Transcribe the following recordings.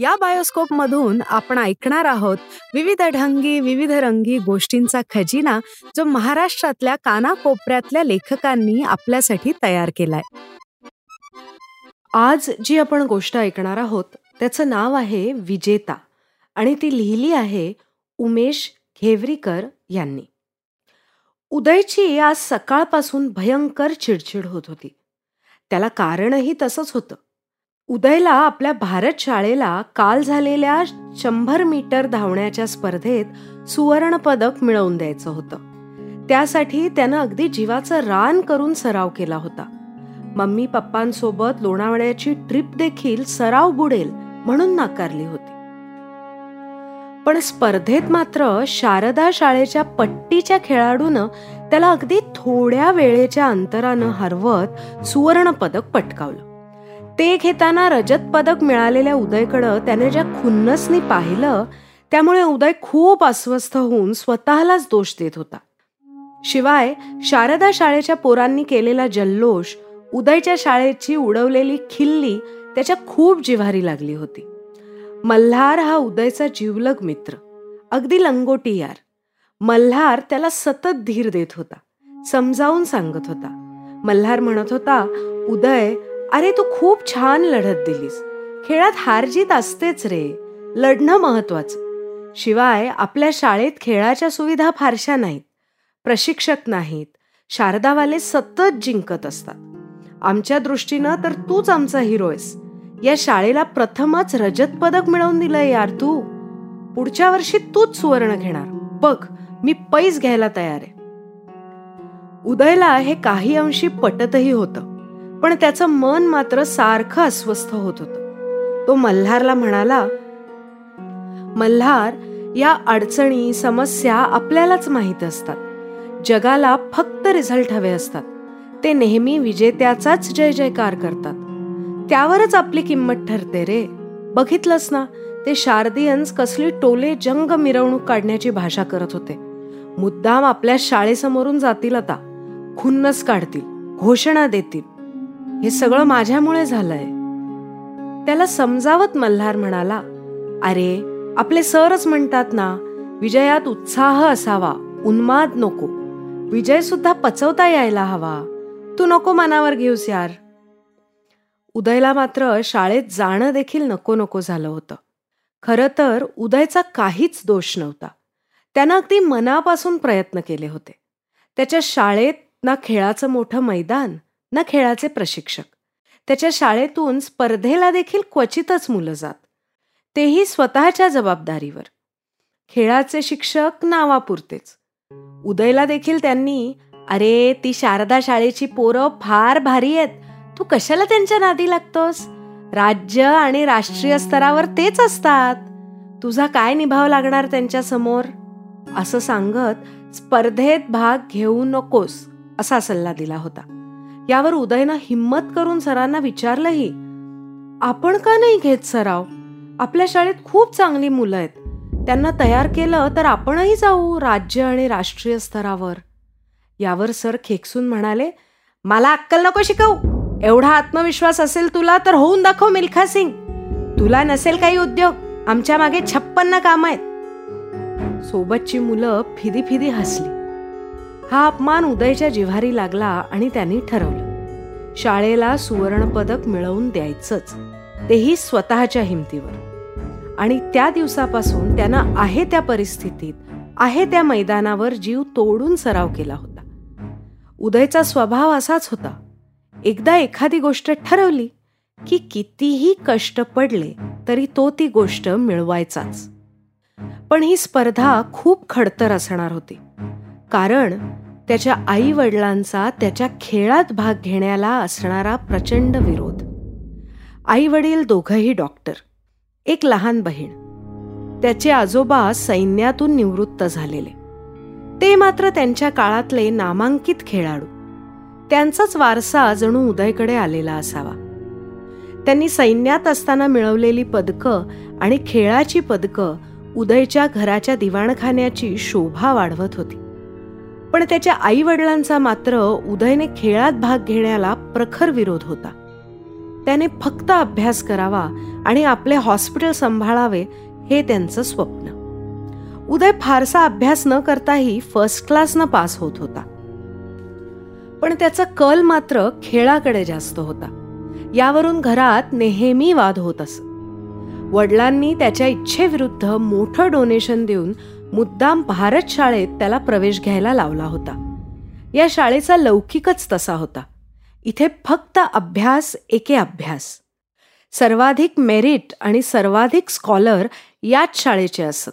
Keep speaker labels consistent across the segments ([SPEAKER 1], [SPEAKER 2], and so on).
[SPEAKER 1] या बायोस्कोप मधून आपण ऐकणार आहोत विविध ढंगी विविध रंगी गोष्टींचा खजिना जो महाराष्ट्रातल्या कानाकोपऱ्यातल्या लेखकांनी आपल्यासाठी तयार केलाय. आज जी आपण गोष्ट ऐकणार आहोत त्याचं नाव आहे विजेता आणि ती लिहिली आहे उमेश घेवरीकर यांनी. उदयची आज सकाळपासून भयंकर चिडचिड होत होती. त्याला कारणही तसंच होतं. उदयला आपल्या भारत शाळेला काल झालेल्या शंभर मीटर धावण्याच्या स्पर्धेत सुवर्ण पदक मिळवून द्यायचं होतं. त्यासाठी त्यानं अगदी जीवाचं रान करून सराव केला होता. मम्मी पप्पांसोबत लोणावळ्याची ट्रिप देखील सराव बुडेल म्हणून नाकारली होती. पण स्पर्धेत मात्र शारदा शाळेच्या पट्टीच्या खेळाडूनं त्याला अगदी थोड्या वेळेच्या अंतरानं हरवत सुवर्ण पदक पटकावलं. ते घेताना रजत पदक मिळालेल्या उदयकडं त्याने ज्या खुन्नसनी पाहिलं त्यामुळे उदय खूप अस्वस्थ होऊन स्वतःलाच दोष देत होता. शिवाय शारदा शाळेच्या पोरांनी केलेला जल्लोष उदयच्या शाळेची उडवलेली खिल्ली त्याच्या खूप जिव्हारी लागली होती. मल्हार हा उदयचा जीवलग मित्र अगदी लंगोटी यार मल्हार त्याला सतत धीर देत होता समजावून सांगत होता. मल्हार म्हणत होता उदय अरे तू खूप छान लढत दिलीस. खेळात हारजीत असतेच रे. लढणं महत्वाचं. शिवाय आपल्या शाळेत खेळाच्या सुविधा फारशा नाहीत. प्रशिक्षक नाहीत. शारदावाले सतत जिंकत असतात. आमच्या दृष्टीनं तर तूच आमचा हिरो आहेस. या शाळेला प्रथमच रजत पदक मिळवून दिलंय यार तू. पुढच्या वर्षी तूच सुवर्ण घेणार. बघ मी पैस घ्यायला तयार आहे. उदयला हे काही अंशी पटतही होतं. पण त्याचं मन मात्र सारखं अस्वस्थ होत होतं. तो मल्हारला म्हणाला मल्हार या अडचणी समस्या आपल्यालाच माहीत असतात. जगाला फक्त रिझल्ट हवे असतात. ते नेहमी विजेत्याचाच जय जयकार करतात. त्यावरच आपली किंमत ठरते रे. बघितलंस ना ते शारदियन्स कसली टोले जंग मिरवणूक काढण्याची भाषा करत होते. मुद्दाम आपल्या शाळेसमोरून जातील आता. खुन्नस काढतील. घोषणा देतील. हे सगळं माझ्यामुळे झालंय. त्याला समजावत मल्हार म्हणाला अरे आपले सरच म्हणतात ना विजयात उत्साह असावा उन्माद नको. विजय सुद्धा पचवता यायला हवा. तू नको मनावर घेऊस यार. उदयला मात्र शाळेत जाणं देखील नको नको झालं होतं. खरं तर उदयचा काहीच दोष नव्हता. त्यानं अगदी मनापासून प्रयत्न केले होते. त्याच्या शाळेत ना खेळाचं मोठं मैदान ना खेळाचे प्रशिक्षक. त्याच्या शाळेतून स्पर्धेला देखील क्वचितच मुलं जात. तेही स्वतःच्या जबाबदारीवर. खेळाचे शिक्षक नावापुरतेच. उदयला देखील त्यांनी अरे ती शारदा शाळेची पोरं फार भारी आहेत. तू कशाला त्यांच्या नादी लागतोस? राज्य आणि राष्ट्रीय स्तरावर तेच असतात. तुझा काय निभाव लागणार त्यांच्यासमोर? असं सांगत स्पर्धेत भाग घेऊ नकोस असा सल्ला दिला होता. यावर उदयनं हिम्मत करून सरांना विचारलंही आपण का नाही घेत सराव? आपल्या शाळेत खूप चांगली मुलं आहेत. त्यांना तयार केलं तर आपणही जाऊ राज्य आणि राष्ट्रीय स्तरावर. यावर सर खेकसून म्हणाले मला अक्कल नको शिकवू. एवढा आत्मविश्वास असेल तुला तर होऊन दाखव मिल्खा सिंग. तुला नसेल काही उद्योग. आमच्या मागे छप्पन्न काम आहेत. सोबतची मुलं फिदी फिदी हसली. हा अपमान उदयच्या जिव्हारी लागला आणि त्यांनी ठरवलं. शाळेला सुवर्णपदक मिळवून द्यायचंच. तेही स्वतःच्या हिमतीवर. आणि त्या दिवसापासून त्यानं आहे त्या परिस्थितीत आहे त्या मैदानावर जीव तोडून सराव केला होता. उदयचा स्वभाव असाच होता. एकदा एखादी गोष्ट ठरवली की कितीही कष्ट पडले तरी तो ती गोष्ट मिळवायचाच. पण ही स्पर्धा खूप खडतर असणार होती. कारण त्याच्या आई वडिलांचा त्याच्या खेळात भाग घेण्याला असणारा प्रचंड विरोध. आई वडील दोघंही डॉक्टर एक लहान बहीण. त्याचे आजोबा सैन्यातून निवृत्त झालेले. ते मात्र त्यांच्या काळातले नामांकित खेळाडू. त्यांचाच वारसा जणू उदयकडे आलेला असावा. त्यांनी सैन्यात असताना मिळवलेली पदकं आणि खेळाची पदकं उदयच्या घराच्या दिवाणखान्याची शोभा वाढवत होती. पण त्याच्या आई वडिलांचा मात्र उदयने खेळात भाग घेण्याला प्रखर विरोध होता. त्याने फक्त अभ्यास करावा आणि आपले हॉस्पिटल सांभाळावे हे त्यांचं स्वप्न. उदय फारसा अभ्यास न करताही फर्स्ट क्लासनं पास होत होता. पण त्याचा कल मात्र खेळाकडे जास्त होता. यावरून घरात नेहमी वाद होत असत वडिलांनी त्याच्या इच्छेविरुद्ध मोठं डोनेशन देऊन मुद्दाम भारत शाळेत त्याला प्रवेश घ्यायला लावला होता. या शाळेचा लौकिकच तसा होता. इथे फक्त अभ्यास एके अभ्यास. सर्वाधिक मेरिट आणि सर्वाधिक स्कॉलर याच शाळेचे असत.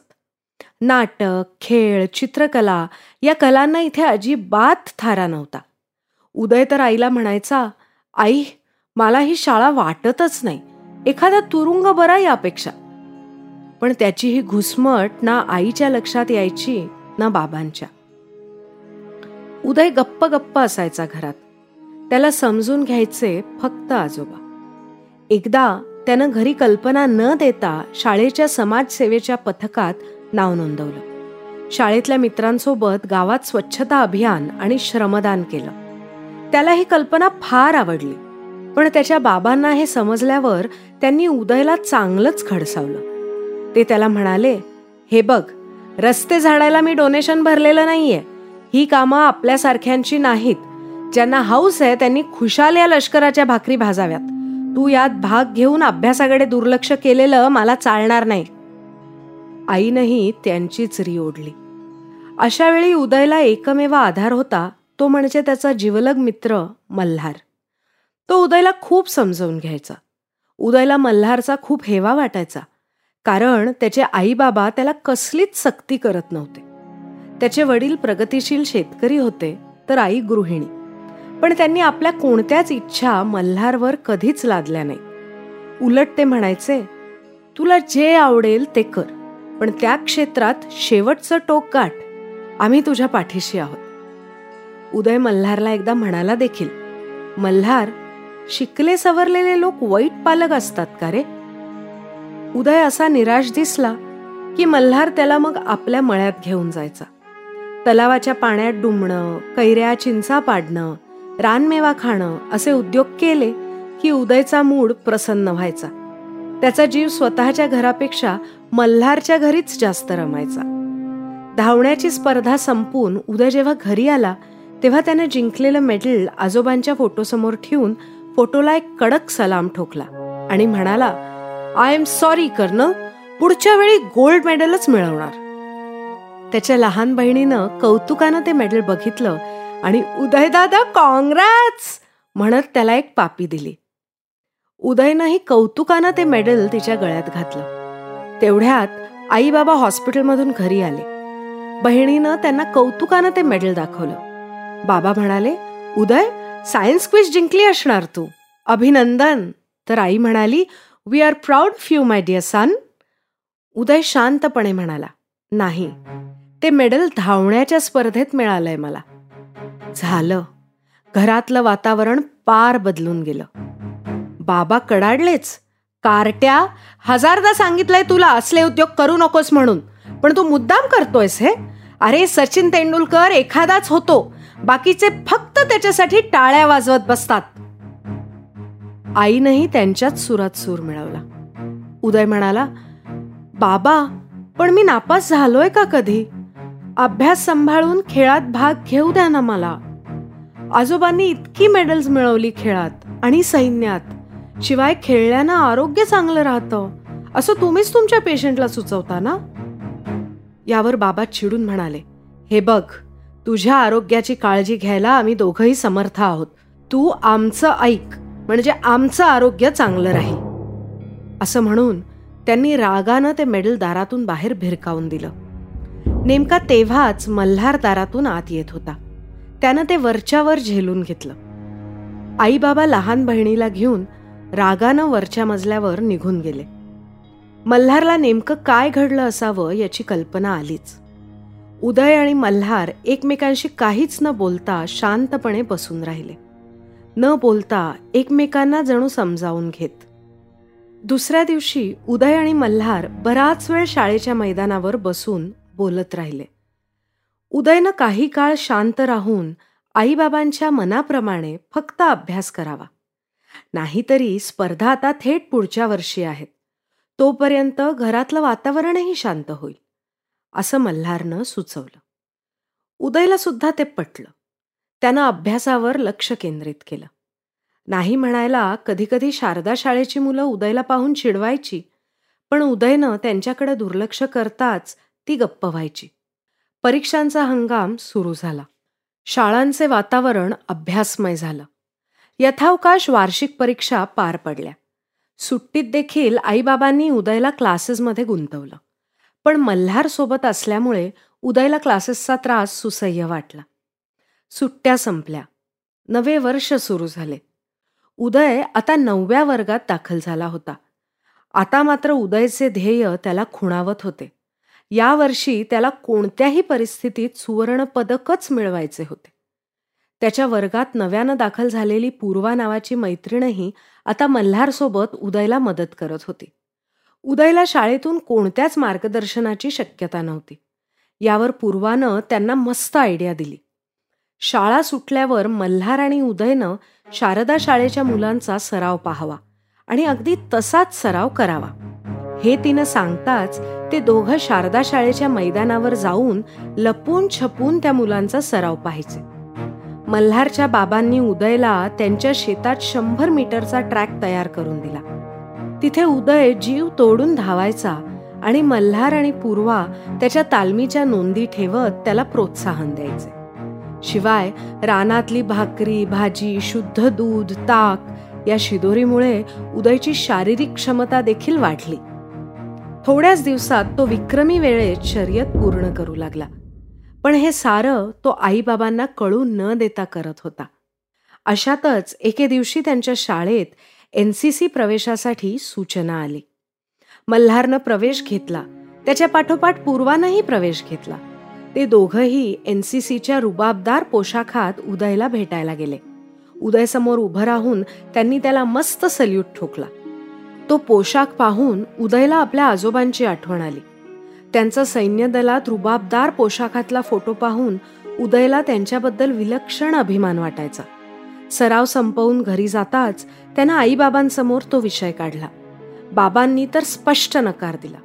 [SPEAKER 1] नाटक खेळ चित्रकला या कलांना इथे अजिबात थारा नव्हता. उदय तर आईला म्हणायचा आई मला ही शाळा वाटतच नाही. एखादा तुरुंग बरा यापेक्षा. पण त्याची ही घुसमट ना आईच्या लक्षात यायची ना बाबांच्या. उदय गप्प गप्प असायचा घरात. त्याला समजून घ्यायचे फक्त आजोबा. एकदा त्यानं घरी कल्पना न देता शाळेच्या समाजसेवेच्या पथकात नाव नोंदवलं. शाळेतल्या मित्रांसोबत गावात स्वच्छता अभियान आणि श्रमदान केलं. त्याला ही कल्पना फार आवडली पण त्याच्या बाबांना हे समजल्यावर त्यांनी उदयला चांगलंच खडसावलं. ते त्याला म्हणाले हे बघ रस्ते झाडायला मी डोनेशन भरलेलं नाहीये. ही कामं आपल्यासारख्यांची नाहीत. ज्यांना हाऊस आहे त्यांनी खुशाल या लष्कराच्या भाकरी भाजाव्यात. तू यात भाग घेऊन अभ्यासाकडे दुर्लक्ष केलेलं मला चालणार नाही. आईनंही त्यांचीच री ओढली. अशा वेळी उदयला एकमेव आधार होता तो म्हणजे त्याचा जिवलग मित्र मल्हार. तो उदयला खूप समजवून घ्यायचा. उदयला मल्हारचा खूप हेवा वाटायचा. कारण त्याचे आई बाबा त्याला कसलीच सक्ती करत नव्हते. त्याचे वडील प्रगतीशील शेतकरी होते तर आई गृहिणी. पण त्यांनी आपल्या कोणत्याच इच्छा मल्हारवर कधीच लादल्या नाही. उलट ते म्हणायचे तुला जे आवडेल ते कर पण त्या क्षेत्रात शेवटचं टोक गाठ. आम्ही तुझ्या पाठीशी आहोत. उदय मल्हारला एकदा म्हणाला देखील मल्हार शिकले सवरलेले लोक वाईट पालक असतात का रे? उदय असा निराश दिसला की मल्हार त्याला मग आपल्या मळ्यात घेऊन जायचा. तलावाच्या पाण्यात डुंबणं कैऱ्या चिंचा पाडणं रानमेवा खाणं असे उद्योग केले की उदयचा मूड प्रसन्न व्हायचा. त्याचा जीव स्वतःच्या घरापेक्षा मल्हारच्या घरीच जास्त रमायचा. धावण्याची स्पर्धा संपून उदय जेव्हा घरी आला तेव्हा त्याने जिंकलेलं मेडल आजोबांच्या फोटोसमोर ठेवून फोटोला एक कडक सलाम ठोकला आणि म्हणाला आय एम सॉरी कर्नल. पुढच्या वेळी गोल्ड मेडलच मिळवणार. त्याच्या लहान बहिणीनं कौतुकानं ते मेडल बघितलं आणि उदयदादा काँग्रेस म्हणत त्याला एक पापी दिली. उदयनंही कौतुकानं ते मेडल तिच्या गळ्यात घातलं. तेवढ्यात आई बाबा हॉस्पिटलमधून घरी आले. बहिणीनं त्यांना कौतुकानं ते मेडल दाखवलं. बाबा म्हणाले उदय सायन्स क्विज जिंकली असणार तू. अभिनंदन. तर आई म्हणाली we are proud few my dear son Uday शांतपणे म्हणाला नाही ते मेडल धावण्याच्या स्पर्धेत मिळालंय मला. झालं. घरातलं वातावरण पार बदलून गेलं. बाबा कडाडलेच. कारट्या हजारदा सांगितलंय तुला असले उद्योग करू नकोस म्हणून. पण तू मुद्दाम करतोयस हे. अरे सचिन तेंडुलकर एखादाच होतो. बाकीचे फक्त त्याच्यासाठी टाळ्या वाजवत बसतात. आईनंही त्यांच्याच सुरात सूर मिळवला. उदय म्हणाला बाबा पण मी नापास झालोय का कधी? अभ्यास सांभाळून खेळात भाग घेऊ द्या ना मला. आजोबांनी इतकी मेडल्स मिळवली खेळात आणि सैन्यात. शिवाय खेळल्यानं आरोग्य चांगलं राहतं. असं तुम्हीच तुमच्या पेशंटला सुचवता ना? यावर बाबा चिडून म्हणाले हे बघ तुझ्या आरोग्याची काळजी घ्यायला आम्ही दोघंही समर्थ आहोत. तू आमचं ऐक. म्हणजे आमचं आरोग्य चांगलं राहील. असं म्हणून त्यांनी रागानं ते मेडल दारातून बाहेर भिरकावून दिलं. नेमका तेव्हाच मल्हार दारातून आत येत होता. त्यानं ते वरच्यावर झेलून घेतलं. आईबाबा लहान बहिणीला घेऊन रागानं वरच्या मजल्यावर निघून गेले. मल्हारला नेमकं काय घडलं असावं याची कल्पना आलीच. उदय आणि मल्हार एकमेकांशी काहीच न बोलता शांतपणे बसून राहिले. न बोलता एकमेकांना जणू समजावून घेत. दुसऱ्या दिवशी उदय आणि मल्हार बराच वेळ शाळेच्या मैदानावर बसून बोलत राहिले. उदयनं काही काळ शांत राहून आईबाबांच्या मनाप्रमाणे फक्त अभ्यास करावा. नाहीतरी स्पर्धा आता थेट पुढच्या वर्षी आहेत. तोपर्यंत घरातलं वातावरणही शांत होईल असं मल्हारनं सुचवलं. उदयला सुद्धा ते पटलं. त्यानं अभ्यासावर लक्ष केंद्रित केलं. नाही म्हणायला कधीकधी शारदा शाळेची मुलं उदयला पाहून चिडवायची पण उदयनं त्यांच्याकडे दुर्लक्ष करताच ती गप्प व्हायची. परीक्षांचा हंगाम सुरू झाला. शाळांचे वातावरण अभ्यासमय झालं. यथावकाश वार्षिक परीक्षा पार पडल्या. सुट्टीत देखील आईबाबांनी उदयला क्लासेसमध्ये गुंतवलं. पण मल्हार सोबत असल्यामुळे उदयला क्लासेसचा त्रास सुसह्य वाटला. सुट्ट्या संपल्या. नवे वर्ष सुरू झाले. उदय आता नवव्या वर्गात दाखल झाला होता. आता मात्र उदयचे ध्येय त्याला खुणावत होते. यावर्षी त्याला कोणत्याही परिस्थितीत सुवर्ण पदकच मिळवायचे होते. त्याच्या वर्गात नव्यानं दाखल झालेली पूर्वा नावाची मैत्रीणही आता मल्हारसोबत उदयला मदत करत होती. उदयला शाळेतून कोणत्याच मार्गदर्शनाची शक्यता नव्हती. यावर पूर्वानं त्यांना मस्त आयडिया दिली. शाळा सुटल्यावर मल्हार आणि उदयनं शारदा शाळेच्या मुलांचा सराव पाहावा आणि अगदी तसाच सराव करावा. हे तिनं सांगताच ते दोघं शारदा शाळेच्या मैदानावर जाऊन लपून छपून त्या मुलांचा सराव पाहायचे. मल्हारच्या बाबांनी उदयला त्यांच्या शेतात शंभर मीटरचा ट्रॅक तयार करून दिला. तिथे उदय जीव तोडून धावायचा आणि मल्हार आणि पूर्वा त्याच्या तालमीच्या नोंदी ठेवत त्याला प्रोत्साहन द्यायचे. शिवाय रानातली भाकरी भाजी शुद्ध दूध ताक या शिदोरीमुळे उदयची शारीरिक क्षमता देखील वाढली. थोड्याच दिवसात तो विक्रमी वेळेत शर्यत पूर्ण करू लागला. पण हे सारं तो आईबाबांना कळू न देता करत होता. अशातच एके दिवशी त्यांच्या शाळेत एन सी सी प्रवेशासाठी सूचना आली. मल्हारनं प्रवेश घेतला. त्याच्या पाठोपाठ पूर्वानंही प्रवेश घेतला. ते दोघंही एन सी सीच्या रुबाबदार पोशाखात उदयला भेटायला गेले. उदयसमोर उभं राहून त्यांनी त्याला मस्त सल्यूट ठोकला. तो पोशाख पाहून उदयला आपल्या आजोबांची आठवण आली. त्यांचा सैन्य दलात रुबाबदार पोशाखातला फोटो पाहून उदयला त्यांच्याबद्दल विलक्षण अभिमान वाटायचा. सराव संपवून घरी जाताच त्यानं आईबाबांसमोर तो विषय काढला. बाबांनी तर स्पष्ट नकार दिला.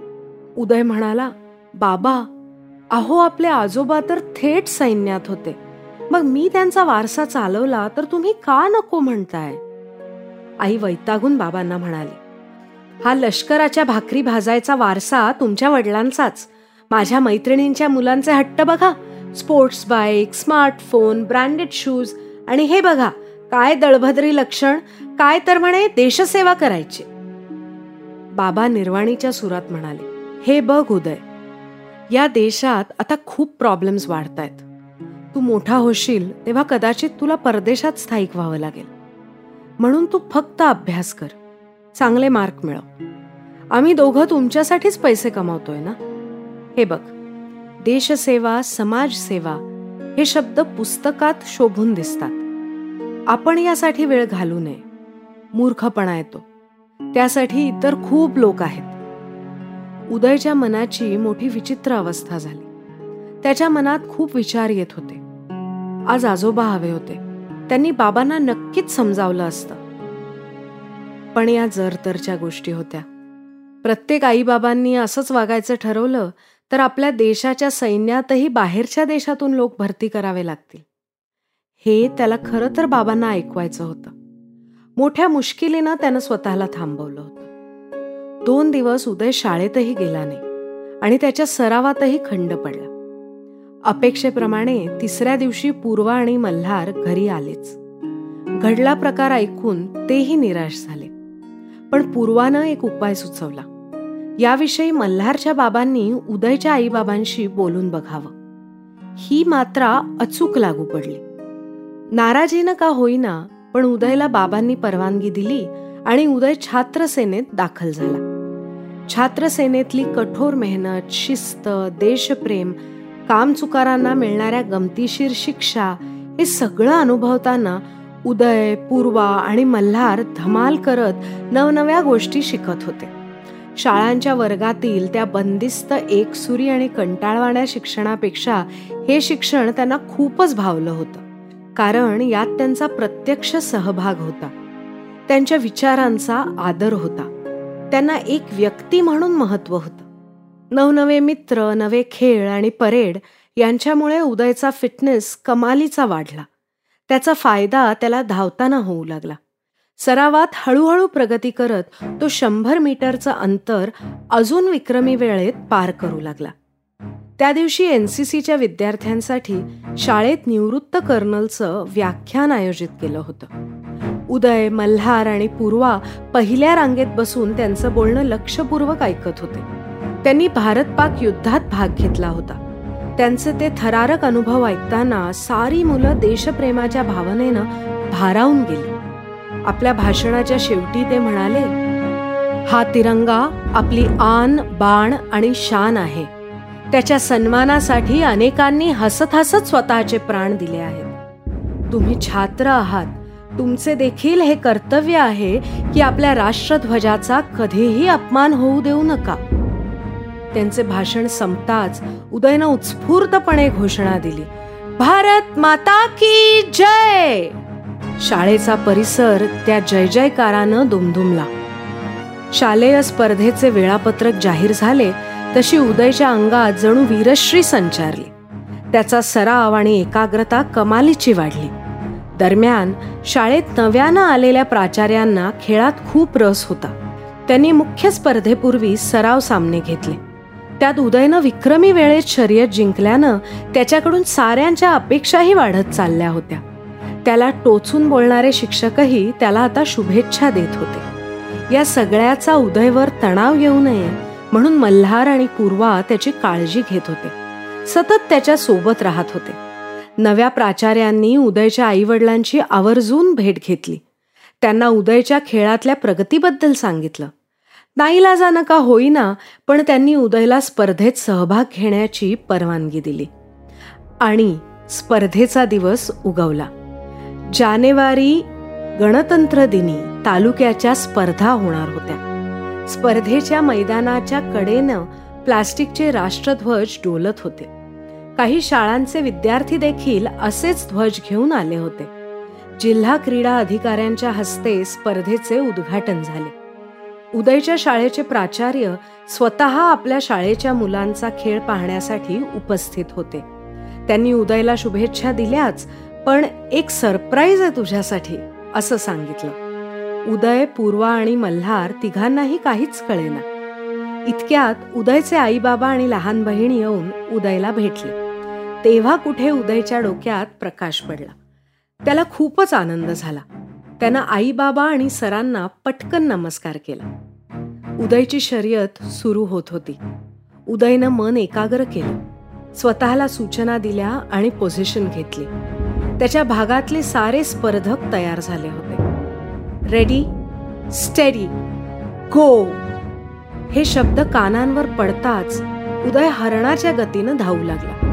[SPEAKER 1] उदय म्हणाला बाबा अहो आपले आजोबा तर थेट सैन्यात होते. मग मी त्यांचा वारसा चालवला तर तुम्ही का नको म्हणताय? आई वैतागून बाबांना म्हणाली हा लष्कराच्या भाकरी भाजायचा वारसा तुमच्या वडिलांचाच. माझ्या मैत्रिणींच्या मुलांचे हट्ट बघा. Sports bike smartphone branded shoes आणि हे बघा काय दळभद्री लक्षण काय तर म्हणे देशसेवा करायची. बाबा निर्वाणीच्या सुरात म्हणाले हे बघ उदय. या देशात आता खूप प्रॉब्लेम्स वाढत आहेत तू मोठा होशील तेव्हा कदाचित तुला परदेशात स्थायिक व्हावं लागेल. म्हणून तू फक्त अभ्यास कर. चांगले मार्क मिळव. आम्ही दोघं तुमच्यासाठीच पैसे कमावतोय ना? हे बघ देशसेवा समाजसेवा हे शब्द पुस्तकात शोभून दिसतात. आपण यासाठी वेळ घालू नये. मूर्खपणा येतो. त्यासाठी इतर खूप लोक आहेत. उदयच्या मनाची मोठी विचित्र अवस्था झाली. त्याच्या मनात खूप विचार येत होते. आज आजोबा हवे होते. त्यांनी बाबांना नक्कीच समजावलं असतं. पण या जरतरच्या गोष्टी होत्या. प्रत्येक आईबाबांनी असंच वागायचं ठरवलं तर आपल्या देशाच्या सैन्यातही बाहेरच्या देशातून लोक भरती करावे लागतील. हे त्याला खरं तर बाबांना ऐकवायचं होतं. मोठ्या मुश्किलीनं त्यानं स्वतःला थांबवलं होतं. दोन दिवस उदय शाळेतही गेला नाही आणि त्याच्या सरावातही खंड पडला. अपेक्षेप्रमाणे तिसऱ्या दिवशी पूर्वा आणि मल्हार घरी आलेच. घडला प्रकार ऐकून तेही निराश झाले. पण पूर्वानं एक उपाय सुचवला. याविषयी मल्हारच्या बाबांनी उदयच्या आईबाबांशी बोलून बघावं. ही मात्रा अचूक लागू पडली. नाराजीनं का होईना पण उदयला बाबांनी परवानगी दिली आणि उदय छात्रसेनेत दाखल झाला. छात्रसेनेतली कठोर मेहनत शिस्त देशप्रेम कामचुकारांना मिळणाऱ्या गमतीशीर शिक्षा हे सगळं अनुभवताना उदय पूर्वा आणि मल्हार धमाल करत नवनव्या गोष्टी शिकत होते. शाळांच्या वर्गातील त्या बंदिस्त एकसुरी आणि कंटाळवाण्या शिक्षणापेक्षा हे शिक्षण त्यांना खूपच भावलं होतं. कारण यात त्यांचा प्रत्यक्ष सहभाग होता. त्यांच्या विचारांचा आदर होता. त्यांना एक व्यक्ती म्हणून महत्त्व होतं. नवनवे मित्र नवे खेळ आणि परेड यांच्यामुळे उदयचा फिटनेस कमालीचा वाढला. त्याचा फायदा त्याला धावताना होऊ लागला. सरावात हळूहळू प्रगती करत तो शंभर मीटरचं अंतर अजून विक्रमी वेळेत पार करू लागला. त्या दिवशी एन सी सीच्या विद्यार्थ्यांसाठी शाळेत निवृत्त कर्नलचं व्याख्यान आयोजित केलं होतं. उदय मल्हार आणि पूर्वा पहिल्या रांगेत बसून त्यांचं बोलणं लक्षपूर्वक ऐकत होते. त्यांनी भारत पाक युद्धात भाग घेतला होता. त्यांचे ते थरारक अनुभव ऐकताना सारी मुलं देशप्रेमाच्या भावनेनं भारावून गेली. आपल्या भाषणाच्या शेवटी ते म्हणाले हा तिरंगा आपली आन बाण आणि शान आहे. त्याच्या सन्मानासाठी अनेकांनी हसत हसत स्वतःचे प्राण दिले आहेत. तुम्ही छात्र आहात. तुमचे देखील हे कर्तव्य आहे की आपल्या राष्ट्रध्वजाचा कधीही अपमान होऊ देऊ नका. त्यांचे भाषण संपताच उदयनं उत्स्फूर्तपणे घोषणा दिली. भारत माता की जय! शाळेचा परिसर त्या जय जयकारानं दुमदुमला. शालेय स्पर्धेचे वेळापत्रक जाहीर झाले तशी उदयच्या अंगात जणू वीरश्री संचारली. त्याचा सराव आणि एकाग्रता कमालीची वाढली. दरम्यान शाळेत नव्यानं आलेल्या प्राचार्यांना खेळात खूप रस होता. त्यांनी मुख्य स्पर्धेपूर्वी सराव सामने घेतले. त्यात उदयनं विक्रमी वेळेत शर्यत जिंकल्यानं त्याच्याकडून साऱ्यांच्या अपेक्षाही वाढत चालल्या होत्या. त्याला टोचून बोलणारे शिक्षकही त्याला आता शुभेच्छा देत होते. या सगळ्याचा उदयवर तणाव येऊ नये म्हणून मल्हार आणि पूर्वा त्याची काळजी घेत होते. सतत त्याच्या सोबत राहत होते. नव्या प्राचार्यांनी उदयच्या आईवडिलांची आवर्जून भेट घेतली. त्यांना उदयच्या खेळातल्या प्रगतीबद्दल सांगितलं. नाईलाजानं का होईना पण त्यांनी उदयला स्पर्धेत सहभाग घेण्याची परवानगी दिली. आणि स्पर्धेचा दिवस उगवला. जानेवारी गणतंत्र दिनी तालुक्याच्या स्पर्धा होणार होत्या. स्पर्धेच्या मैदानाच्या कडेनं प्लास्टिकचे राष्ट्रध्वज डोलत होते. काही शाळांचे विद्यार्थी देखील असेच ध्वज घेऊन आले होते. जिल्हा क्रीडा अधिकाऱ्यांच्या हस्ते स्पर्धेचे उद्घाटन झाले. उदयच्या शाळेचे प्राचार्य स्वतः आपल्या शाळेच्या मुलांचा खेळ पाहण्यासाठी उपस्थित होते. त्यांनी उदयला शुभेच्छा दिल्याच पण एक सरप्राईज आहे तुझ्यासाठी असं सांगितलं. उदय पूर्वा आणि मल्हार तिघांनाही काहीच कळेना. इतक्यात उदयचे आई बाबा आणि लहान बहीण येऊन उदयला भेटले. तेव्हा कुठे उदयच्या डोक्यात प्रकाश पडला. त्याला खूपच आनंद झाला. त्यानं आईबाबा आणि सरांना पटकन नमस्कार केला. उदयची शर्यत सुरू होत होती. उदयनं मन एकाग्र केलं. स्वतःला सूचना दिल्या आणि पोझिशन घेतली. त्याच्या भागातले सारे स्पर्धक तयार झाले होते. रेडी स्टेडी गो हे शब्द कानांवर पडताच उदय हरणाच्या गतीनं धावू लागला.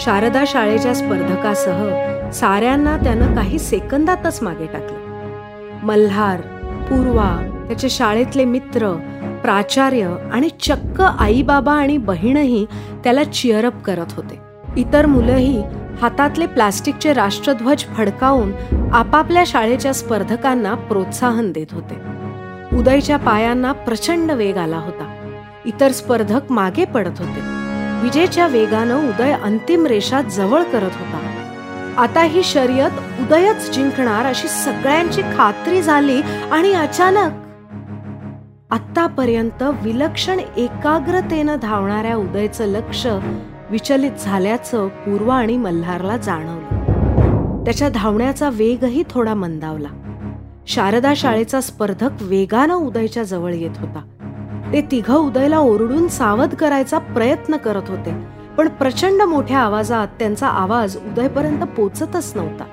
[SPEAKER 1] शारदा शाळेच्या स्पर्धकासह साऱ्यांना त्यानं काही सेकंदातच मागे टाकलं. मल्हार पूर्वा त्याचे शाळेतले मित्र प्राचार्य आणि चक्क आईबाबा आणि बहीणही त्याला चिअरअप करत होते. इतर मुलंही हातातले प्लास्टिकचे राष्ट्रध्वज फडकावून आपापल्या शाळेच्या स्पर्धकांना प्रोत्साहन देत होते. उदयच्या पायांना प्रचंड वेग आला होता. इतर स्पर्धक मागे पडत होते. विजेच्या वेगानं उदय अंतिम रेषा जवळ करत होता. आता ही शर्यत उदयच जिंकणार अशी सगळ्यांची खात्री झाली आणि अचानक आतापर्यंत विलक्षण एकाग्रतेनं धावणाऱ्या उदयचं लक्ष विचलित झाल्याचं पूर्वा आणि मल्हारला जाणवलं. त्याच्या धावण्याचा वेगही थोडा मंदावला. शारदा शाळेचा स्पर्धक वेगानं उदयच्या जवळ येत होता. ते तिघ उदयला ओरडून सावध करायचा प्रयत्न करत होते. पण प्रचंड मोठ्या आवाजात त्यांचा आवाज उदयपर्यंत पोचतच नव्हता.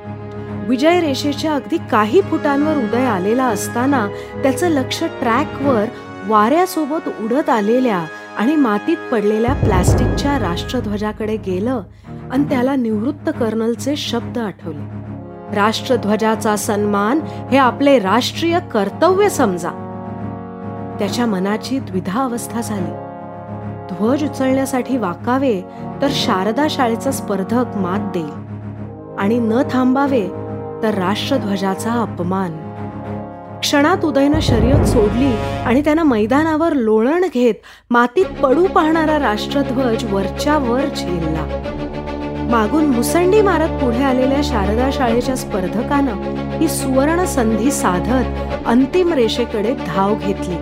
[SPEAKER 1] विजय रेषेच्या अगदी काही फुटांवर उदय आलेला असताना त्याचं लक्ष ट्रॅकवर वाऱ्यासोबत उडत आलेल्या आणि मातीत पडलेल्या प्लॅस्टिकच्या राष्ट्रध्वजाकडे गेलं आणि त्याला निवृत्त कर्नलचे शब्द आठवले. राष्ट्रध्वजाचा सन्मान हे आपले राष्ट्रीय कर्तव्य समजा. त्याच्या मनाची द्विधा अवस्था झाली. ध्वज उचलण्यासाठी वाकावे तर शारदा शाळेचा स्पर्धक मात देईल. आणि न थांबावे तर राष्ट्रध्वजाचा अपमान. क्षणात उदयनं शर्यत सोडली आणि त्यानं मैदानावर लोळण घेत मातीत पडू पाहणारा राष्ट्रध्वज वरच्या वर झेलला. मागून मुसंडी मारत पुढे आलेल्या शारदा शाळेच्या स्पर्धकानं ही सुवर्ण संधी साधत अंतिम रेषेकडे धाव घेतली.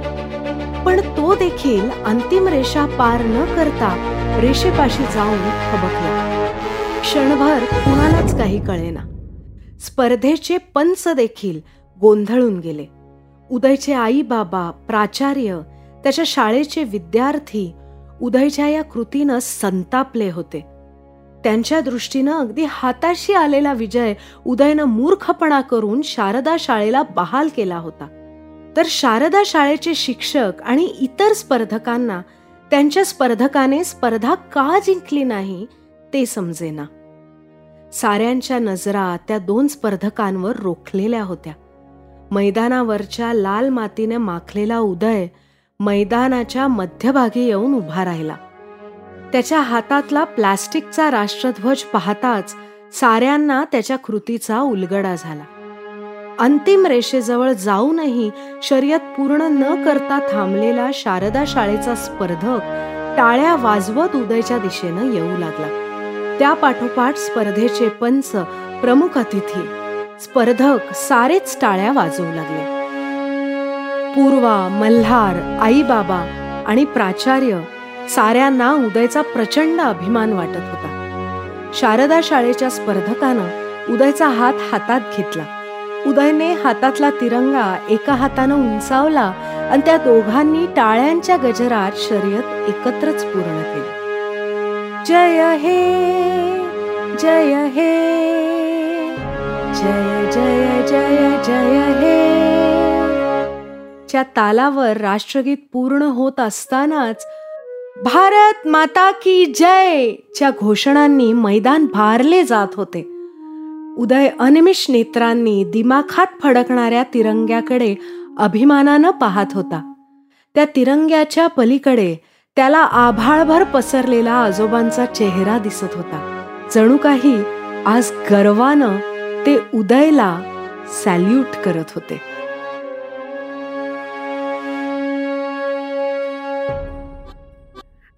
[SPEAKER 1] पण तो देखील अंतिम रेषा पार न करता रेषेपाशी जाऊन खबकला. क्षणभर कुणालाच काही कळेना. स्पर्धेचे पंच देखील गोंधळून गेले. उदयचे आई बाबा प्राचार्य त्याच्या शाळेचे विद्यार्थी उदयच्या या कृतीनं संतापले होते. त्यांच्या दृष्टीनं अगदी हाताशी आलेला विजय उदयनं मूर्खपणा करून शारदा शाळेला बहाल केला होता. तर शारदा शाळेचे शिक्षक आणि इतर स्पर्धकांना त्यांच्या स्पर्धकाने स्पर्धा का जिंकली नाही ते समजेना. साऱ्यांच्या नजरा त्या दोन स्पर्धकांवर रोखलेल्या होत्या. मैदानावरच्या लाल मातीने माखलेला उदय मैदानाच्या मध्यभागी येऊन उभा राहिला. त्याच्या हातातला प्लास्टिकचा राष्ट्रध्वज पाहताच साऱ्यांना त्याच्या कृतीचा उलगडा झाला. अंतिम रेषेजवळ जाऊनही शर्यत पूर्ण न करता थांबलेला शारदा शाळेचा स्पर्धक टाळ्या वाजवत उदयच्या दिशेनं येऊ लागला. त्या पाठोपाठ स्पर्धेचे पंच प्रमुख अतिथी स्पर्धक सारेच टाळ्या वाजवू लागले. पूर्वा मल्हार आईबाबा आणि प्राचार्य साऱ्यांना उदयचा प्रचंड अभिमान वाटत होता. शारदा शाळेच्या स्पर्धकानं उदयचा हात हातात घेतला. उदयने हातातला तिरंगा एका हातानं उंचावला आणि त्या दोघांनी टाळ्यांच्या गजरात शर्यत एकत्रच पूर्ण केली. जय हे जय हे जय जय जय जय हे. च्या तालावर राष्ट्रगीत पूर्ण होत असतानाच भारत माता की जय च्या घोषणांनी मैदान भारले जात होते. उदय अनिमिष नेत्रांनी दिमाखात फडकणाऱ्या तिरंग्याकडे अभिमानानं पाहत होता. त्या तिरंग्याच्या पलीकडे त्याला आभाळभर पसरलेला आजोबांचा चेहरा दिसत होता. जणू काही आज गर्वानं ते उदयला सॅल्यूट करत होते.